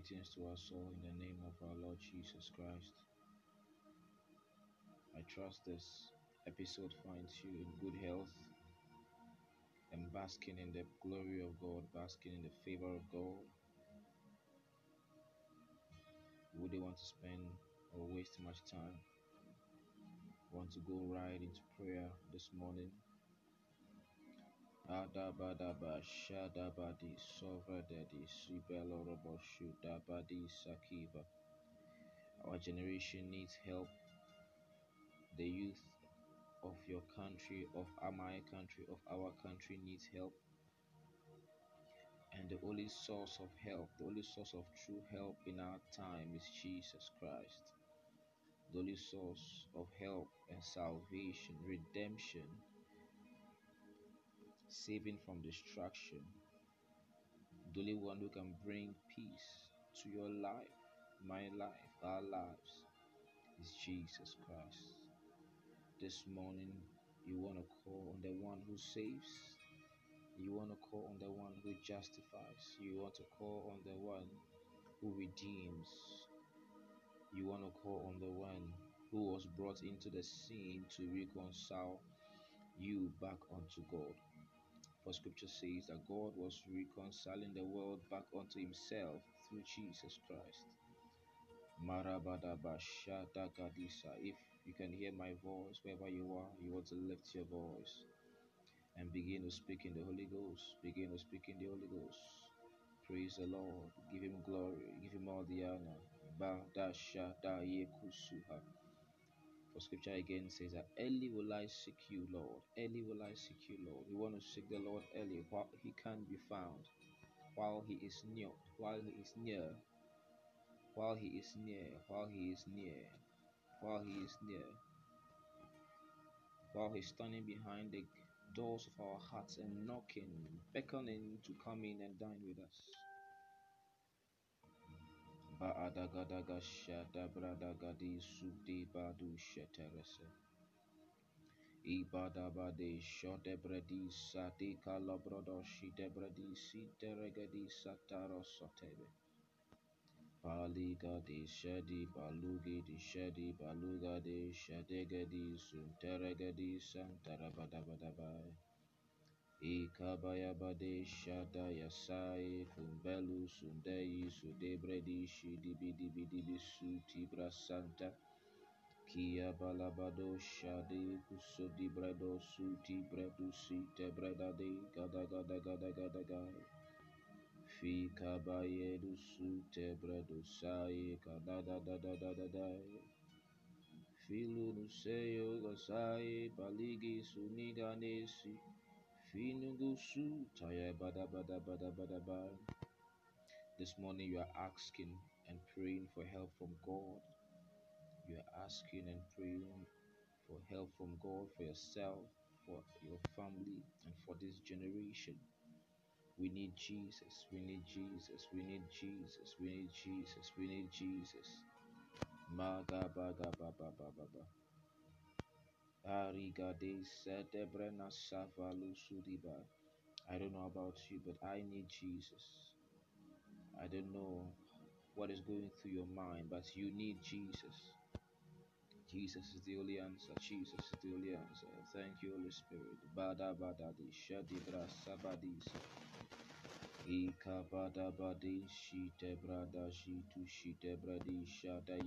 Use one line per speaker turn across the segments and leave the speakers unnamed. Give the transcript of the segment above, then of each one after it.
Greetings to us all in the name of our Lord Jesus Christ. I trust this episode finds you in good health and basking in the glory of God, basking in the favor of God. Would they want to spend or waste much time? Want to go right into prayer this morning? Adabadaba Shadabadi Sovradedi Sibelorobo Shudabadi Sakiva. Our generation needs help. The youth of your country, of my country, of our country needs help. And the only source of help, the only source of true help in our time is Jesus Christ. The only source of help and salvation, redemption, saving from destruction. The only one who can bring peace to your life, my life, our lives is Jesus Christ. This morning, you want to call on the one who saves. You want to call on the one who justifies. You want to call on the one who redeems. You want to call on the one who was brought into the scene to reconcile you back unto God. For scripture says that God was reconciling the world back unto himself through Jesus Christ. If you can hear my voice wherever you are, you want to lift your voice and begin to speak in the Holy Ghost. Begin to speak in the Holy Ghost. Praise the Lord. Give him glory. Give him all the honor. For scripture again says that early will I seek you, Lord. Early will I seek you, Lord. We want to seek the Lord early while he can be found, while he is near, while he is near, while he is near, while he is near, while he is near, while he's standing behind the doors of our hearts and knocking, beckoning to come in and dine with us. Baadagadaga shadabradagadi subdi badu sheterese. Ibadabade shodebredi sati kalabrodo shidebredi siteregedi sataro sotebe. Baliga de shedi balugi de shedi baluga de shedegedi sunteregedi santarabadabadabai. Ikabaya bade shada yasai kumbelu sundei sudebredi shidibidibidi suti brasanta kia balabado shadi kusudi bredo suti bredu site bredade gada gada gada gada gada fi kabaye du sute bredu sai kada da da da da da da filu nuseyo gasai baligi suniganesi This morning you are asking and praying for help from God. You are asking and praying for help from God for yourself, for your family, and for this generation. We need Jesus. We need Jesus. We need Jesus. We need Jesus. We need Jesus. Maga baga baba baba baba. I don't know about you, but I need Jesus. I don't know what is going through your mind, but you need Jesus. Jesus is the only answer. Jesus is the only answer. Thank you, Holy Spirit. Bada bada di shadibra sabadis. Ika bada badi shite brada shitu bradi shada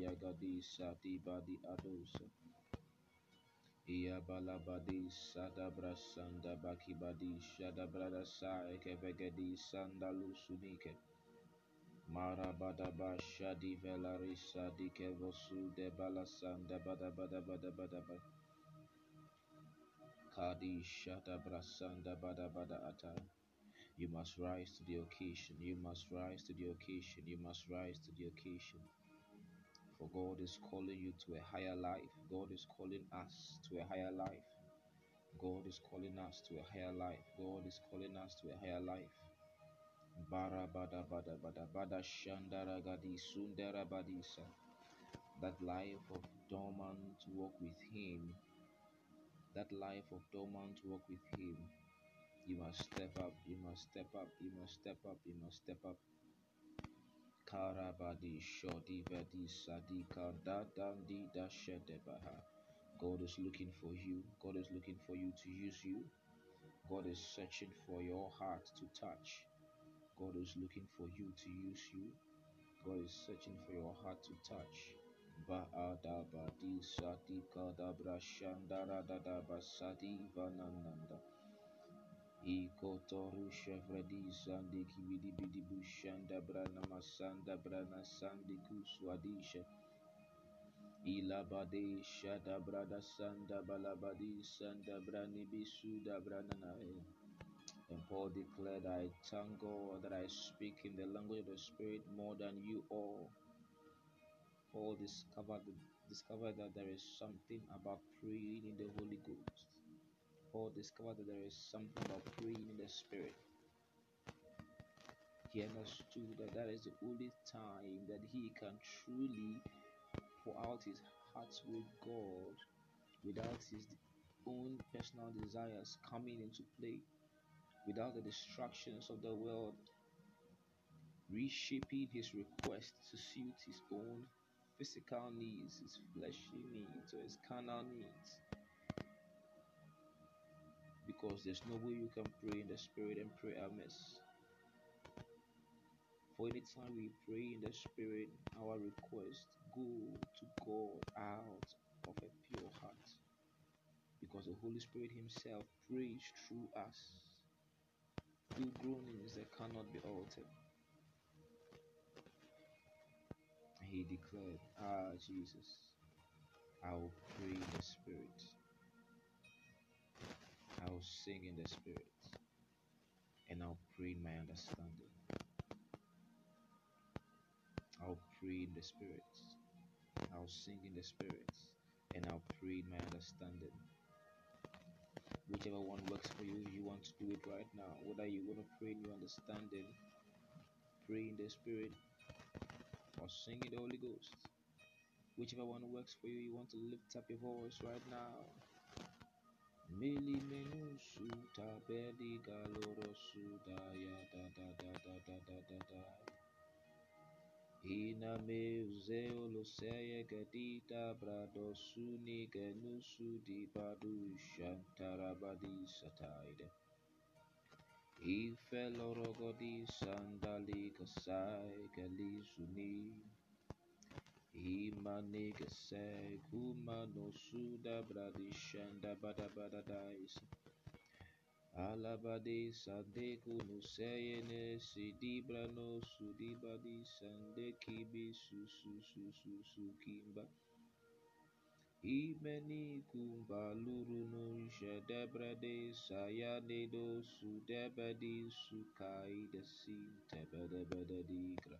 sati adosa. Iya balabadi sada brasanda baki badi shada brada sandalu sunike. Mara bada shadi de balasanda bada bada bada bada ba. Kadi shada brasanda bada bada ata. You must rise to the occasion. You must rise to the occasion. You must rise to the occasion. For God is calling you to a higher life. God is calling us to a higher life. God is calling us to a higher life. God is calling us to a higher life. Bara bada bada bada bada shandara gadi sundara badisa. That life of dormant walk with Him. That life of dormant walk with Him. You must step up. You must step up. You must step up. You must step up. Karabadi Shodi Sadika Dadandi Dashedebaha. God is looking for you. God is looking for you to use you. God is searching for your heart to touch. God is looking for you to use you. God is searching for your heart to touch. Ba'adabadi Sadika Dabra Shandara Vanananda. Ikotoru Chevredi Sandi Kibidi Bidi Bushanda Brana Masanda Brana Sandi Kuswadisha. Ilabade Shada Brada Sanda Balabadi Sanda Brani Bisuda Brananae. And Paul declared, I thank God that I speak in the language of the Spirit more than you all. Paul discovered, discovered that there is something about praying in the Holy Ghost. Paul discovered that there is something about praying in the Spirit. He understood that that is the only time that he can truly pour out his heart with God without his own personal desires coming into play, without the distractions of the world reshaping his request to suit his own physical needs, his fleshly needs, or his carnal needs. Because there's no way you can pray in the spirit and pray amiss. For any time we pray in the spirit, our request go to God out of a pure heart. Because the Holy Spirit Himself prays through us. Through groanings that cannot be altered. He declared, Ah, Jesus, I will pray in the Spirit. I will sing in the Spirit. And I'll pray in my understanding. I'll pray in the Spirit. I'll sing in the Spirit. And I'll pray in my understanding. Whichever one works for you, you want to do it right now. Whether you want to pray in your understanding, pray in the Spirit, or sing in the Holy Ghost. Whichever one works for you, you want to lift up your voice right now. Mili menu suta bedi galoro suda ya da da da da da da da da. Ina me uzeo lo seye gadita brado suni di badu shantarabadi sataide. Ife lorogodi sandali kasai gali Imanegese, Kumanosuda, Bradishanda, Badabadadais, Alabades, Adeku, Nuseyene, Sidibra, no Sudibadi, Sandekibi, Sususukimba, Imeni, Kumbaluru, no Jadebrade, Sayane, do Sudebadi, bada Desim, Tebedebededigra.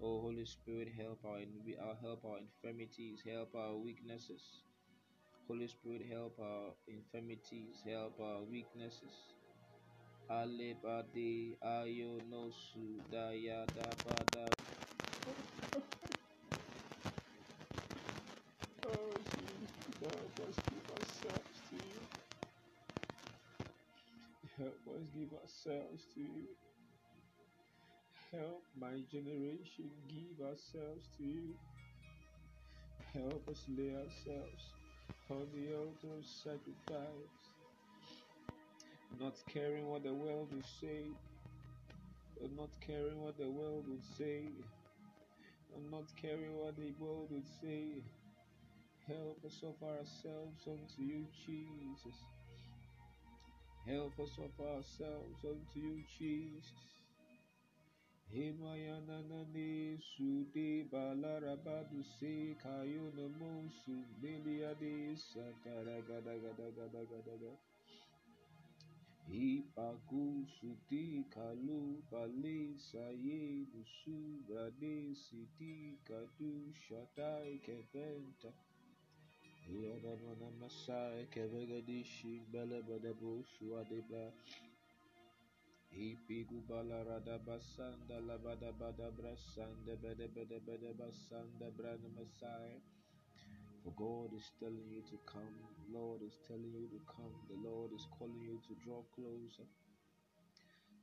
Oh Holy Spirit, help our uh, help our infirmities, help our weaknesses. Holy Spirit, help our infirmities, help our weaknesses. Alebade ayo no da. Oh Jesus, help us give ourselves to you. Help us give ourselves to you. Help my generation give ourselves to you. Help us lay ourselves on the altar of sacrifice, not caring what the world will say, not caring what the world would say, and not caring what the world would say. Help us offer ourselves unto you, Jesus. Help us offer ourselves unto you, Jesus. Himayananani Sudi Balarabadu Se Kayuna Monsu Miliadi Sataragadagadagadaga Ipaku Suti Kalu Bali Saye Nusu Brade Kadu Shatai Keventa Yadamana Kevagadishi Balabadabu Swadeba shuadebra. Ipigu bala rada basanda la bada bada brasanda bede bede bede basanda brana masai. For God is telling you to come. Lord is telling you to come. The Lord is calling you to draw closer.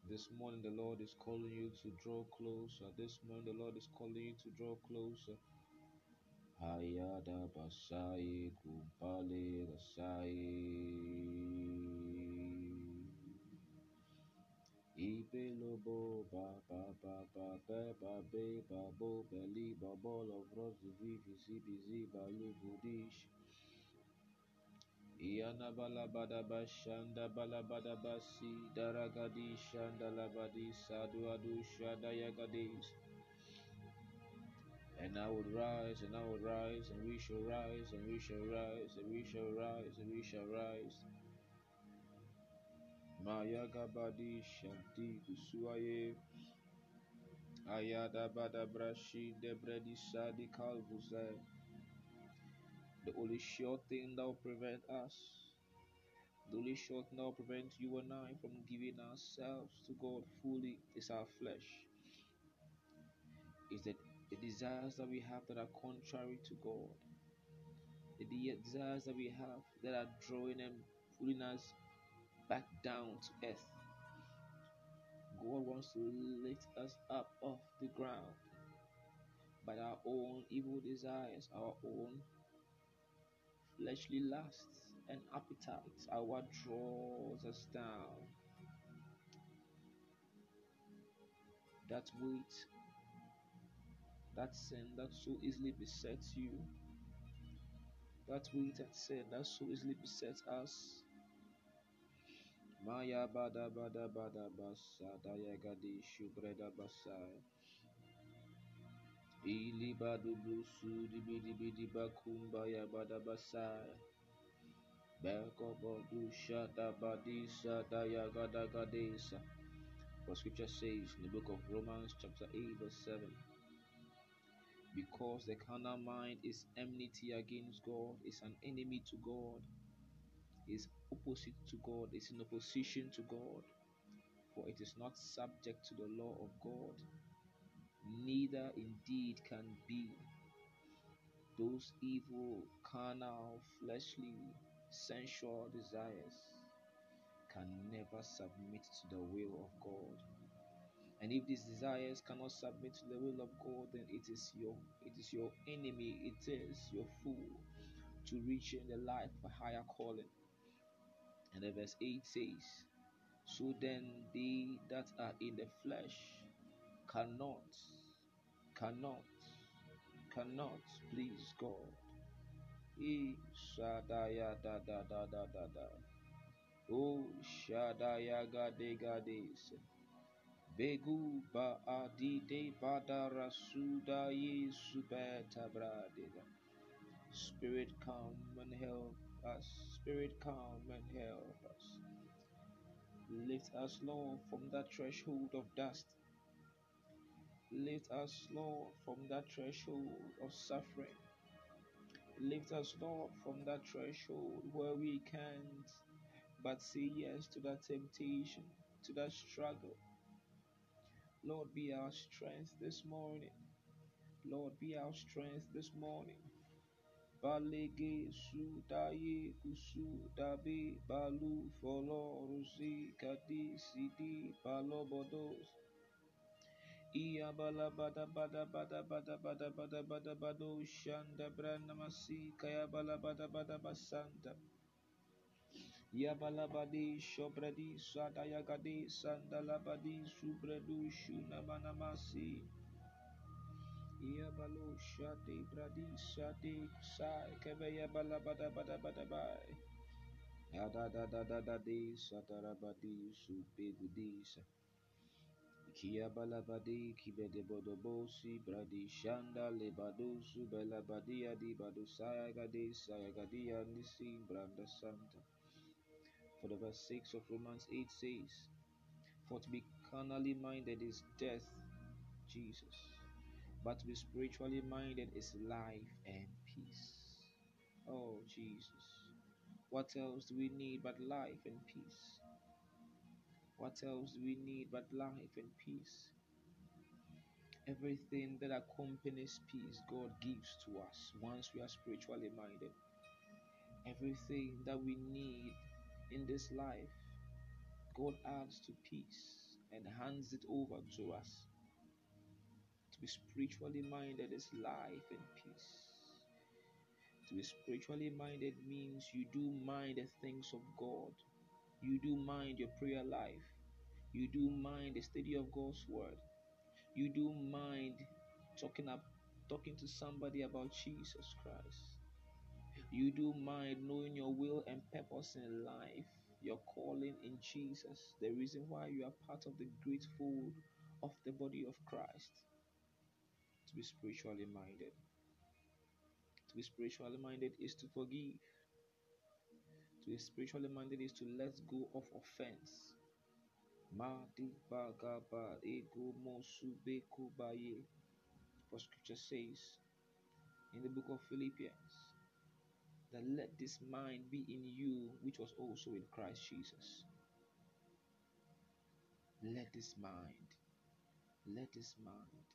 This morning, the Lord is calling you to draw closer. This morning, the Lord is calling you to draw closer. Hayada basai kumpale rasai. Ibelobo ba ba ba ba ba ba be ba bo beli ba bol of rose vivi zibi ziba lubudish. Iana bala bada bashanda bala bada basi daragadi shanda labadi sadu adu shada yagadis. And I would rise, and I would rise, and we shall rise, and we shall rise, and we shall rise, and we shall rise. Maya gabadi shanti kusuaye. Debredi sadi. The only sure thing that will prevent us, the only sure thing that will prevent you and I from giving ourselves to God fully is our flesh. Is that the desires that we have that are contrary to God, the desires that we have that are drawing and pulling us back down to earth. God wants to lift us up off the ground, but our own evil desires, our own fleshly lusts and appetites are what draws us down. That weight, that sin that so easily besets you, that weight and sin that so easily besets us. Maya bada bada bada basa dayagadi shubreda basai. Ili badu blusu dibi dibi diba kumbaya bada basai. Bekobodu shada badisa dayagada gadesa. For scripture says in the book of Romans, chapter 8, verse 7 Because the carnal mind is enmity against God, is an enemy to God, is opposite to God, is in opposition to God, for it is not subject to the law of God, neither indeed can be. Those evil, carnal, fleshly, sensual desires can never submit to the will of God. And if these desires cannot submit to the will of God, then it is your it is your enemy, it is your fool to reach in the life a higher calling. And the verse 8 says, So then they that are in the flesh cannot, cannot, cannot please God. Shadaya da da da da da da. Oh shadaya gade gades. Begu ba adi de bada rasuda ye subeta bradida. Spirit come and help us. Spirit come and help us. Lift us, Lord, from that threshold of dust. Lift us, Lord, from that threshold of suffering. Lift us, Lord, from that threshold where we can't but say yes to that temptation, to that struggle. Lord, be our strength this morning. Lord, be our strength this morning. Balege su daye kusu dabe balu folo rusi kadi sidi balobodos. Iya bala bada bada bada bada bada bada bada bado shanda branda masi kaya bala bada bada basanda. Ya bala badi shobradi sadaya gadi sandala badi subredu shuna manamasi. Iya bradi sai bada bada bai. Ya da da da da di. Kia bradi shanda branda santa. For the verse 6 of Romans 8 says, For to be carnally minded is death, Jesus, but to be spiritually minded is life and peace. Oh, Jesus. What else do we need but life and peace? What else do we need but life and peace? Everything that accompanies peace, God gives to us once we are spiritually minded. Everything that we need in this life, God adds to peace and hands it over to us. To be spiritually minded is life and peace. To be spiritually minded means you do mind the things of God. You do mind your prayer life. You do mind the study of God's word you do mind talking up talking to somebody about Jesus Christ. You do mind knowing your will and purpose in life, your calling in Jesus, the reason why you are part of the great fold of the body of Christ. To be spiritually minded. To be spiritually minded is to forgive. To be spiritually minded is to let go of offense. For scripture says in the book of Philippians that let this mind be in you, which was also in Christ Jesus. Let this mind, let this mind.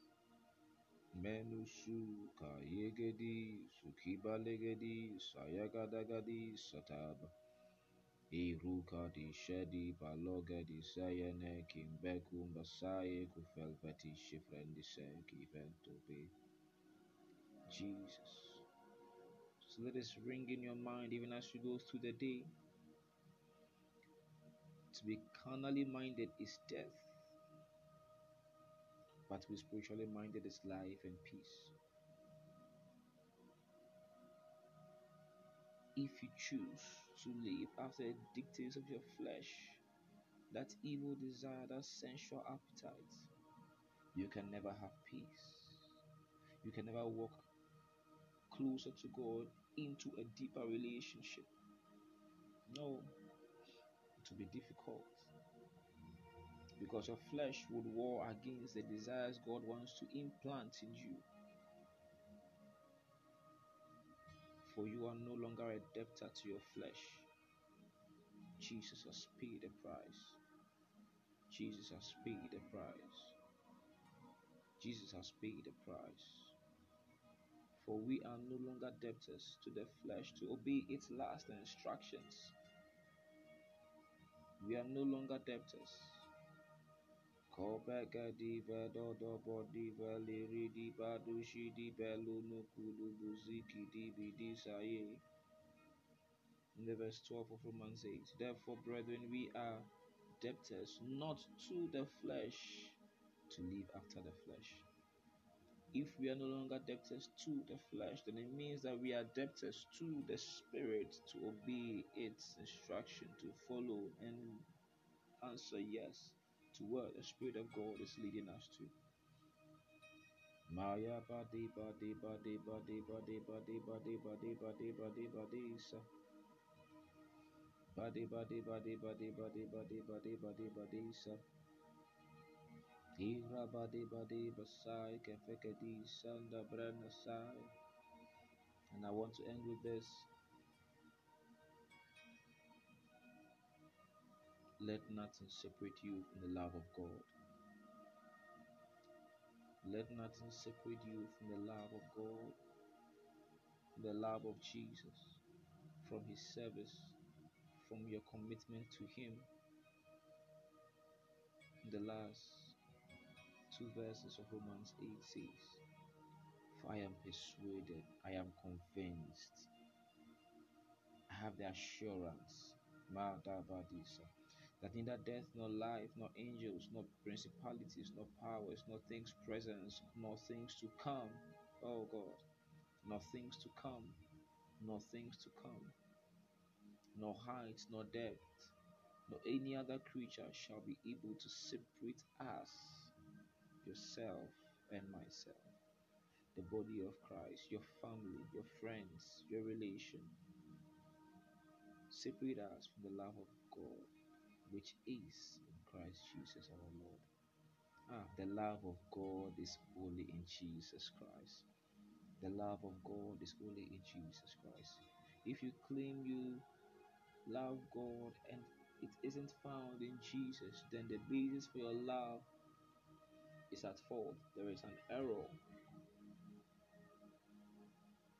Menushu ka yegedi sukiba legedi sayagadagadi sataba. Iruka di shedi baloga di sayane kimbeku mbasaye kufelpeti shifrendi se kivento be. Jesus. So let this ring in your mind even as you go through the day. To be carnally minded is death, but to be spiritually minded is life and peace. If you choose to live after the dictates of your flesh, that evil desire, that sensual appetite, you can never have peace. You can never walk closer to God into a deeper relationship. No, it will be difficult because your flesh would war against the desires God wants to implant in you. For you are no longer a debtor to your flesh. Jesus has paid the price. Jesus has paid the price. Jesus has paid the price. For we are no longer debtors to the flesh to obey its last instructions. We are no longer debtors. Kobega di dobo di di belu nukudu buziki di bidi saye. In the verse 12 of Romans 8. Therefore, brethren, we are debtors not to the flesh to live after the flesh. If we are no longer debtors to the flesh, then it means that we are debtors to the spirit to obey its instruction, to follow and answer yes to what the Spirit of God is leading us to. Maya badi badi badi badi badi badi badi badi badi badi sa. Badi badi badi badi badi badi badi badi badi sa. Hira badi badi basai kefekedi sanda brana sai. And I want to end with this. Let nothing separate you from the love of God. Let nothing separate you from the love of God, the love of Jesus, from His service, from your commitment to Him. The last two verses of Romans 8 says, For I am persuaded, I am convinced, I have the assurance, that neither death nor life, nor angels, nor principalities, nor powers, nor things present, nor things to come, oh God, nor things to come, nor things to come, nor height, nor depth, nor any other creature shall be able to separate us, yourself and myself, the body of Christ, your family, your friends, your relation. Separate us from the love of God which is in Christ Jesus our Lord. Ah, the love of God is only in Jesus Christ. The love of God is only in Jesus Christ. If you claim you love God and it isn't found in Jesus, then the basis for your love is at fault. There is an error.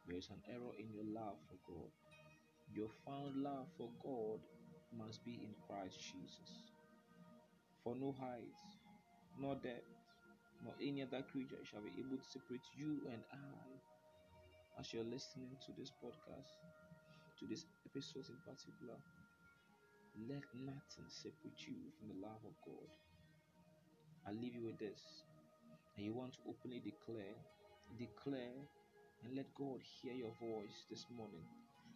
There is an error in your love for God. Your found love for God must be in Christ Jesus. For no height, nor depth, nor any other creature shall be able to separate you and I as you're listening to this podcast, to this episode in particular. Let nothing separate you from the love of God. I leave you with this. And you want to openly declare, declare, and let God hear your voice this morning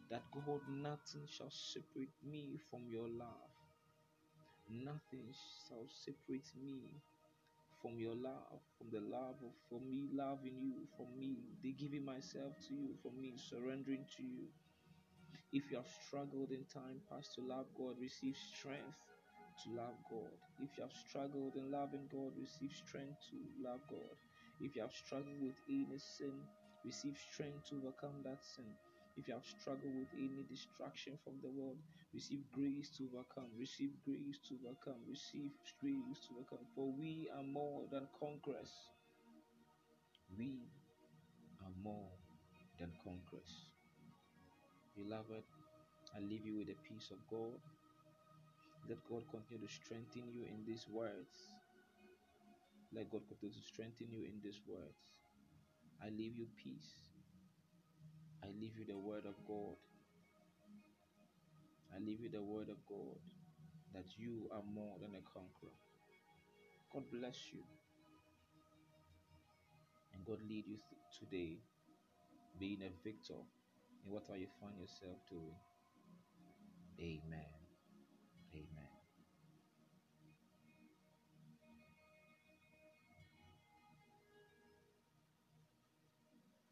that God, nothing shall separate me from your love. Nothing shall separate me from your love, from the love of for me loving you, from me giving myself to you, from me surrendering to you. If you have struggled in time past to love God, receive strength to love God. If you have struggled in loving God, receive strength to love God. If you have struggled with any sin, receive strength to overcome that sin. If you have struggled with any distraction from the world, receive grace to overcome. Receive grace to overcome. Receive grace to overcome. For we are more than conquerors. We are more than conquerors. Beloved, I leave you with the peace of God. Let God continue to strengthen you in these words. Let God continue to strengthen you in these words. I leave you peace. I leave you the word of God. I leave you the word of God that you are more than a conqueror. God bless you. And God lead you th- today being a victor in whatever you find yourself doing. Amen. Amen.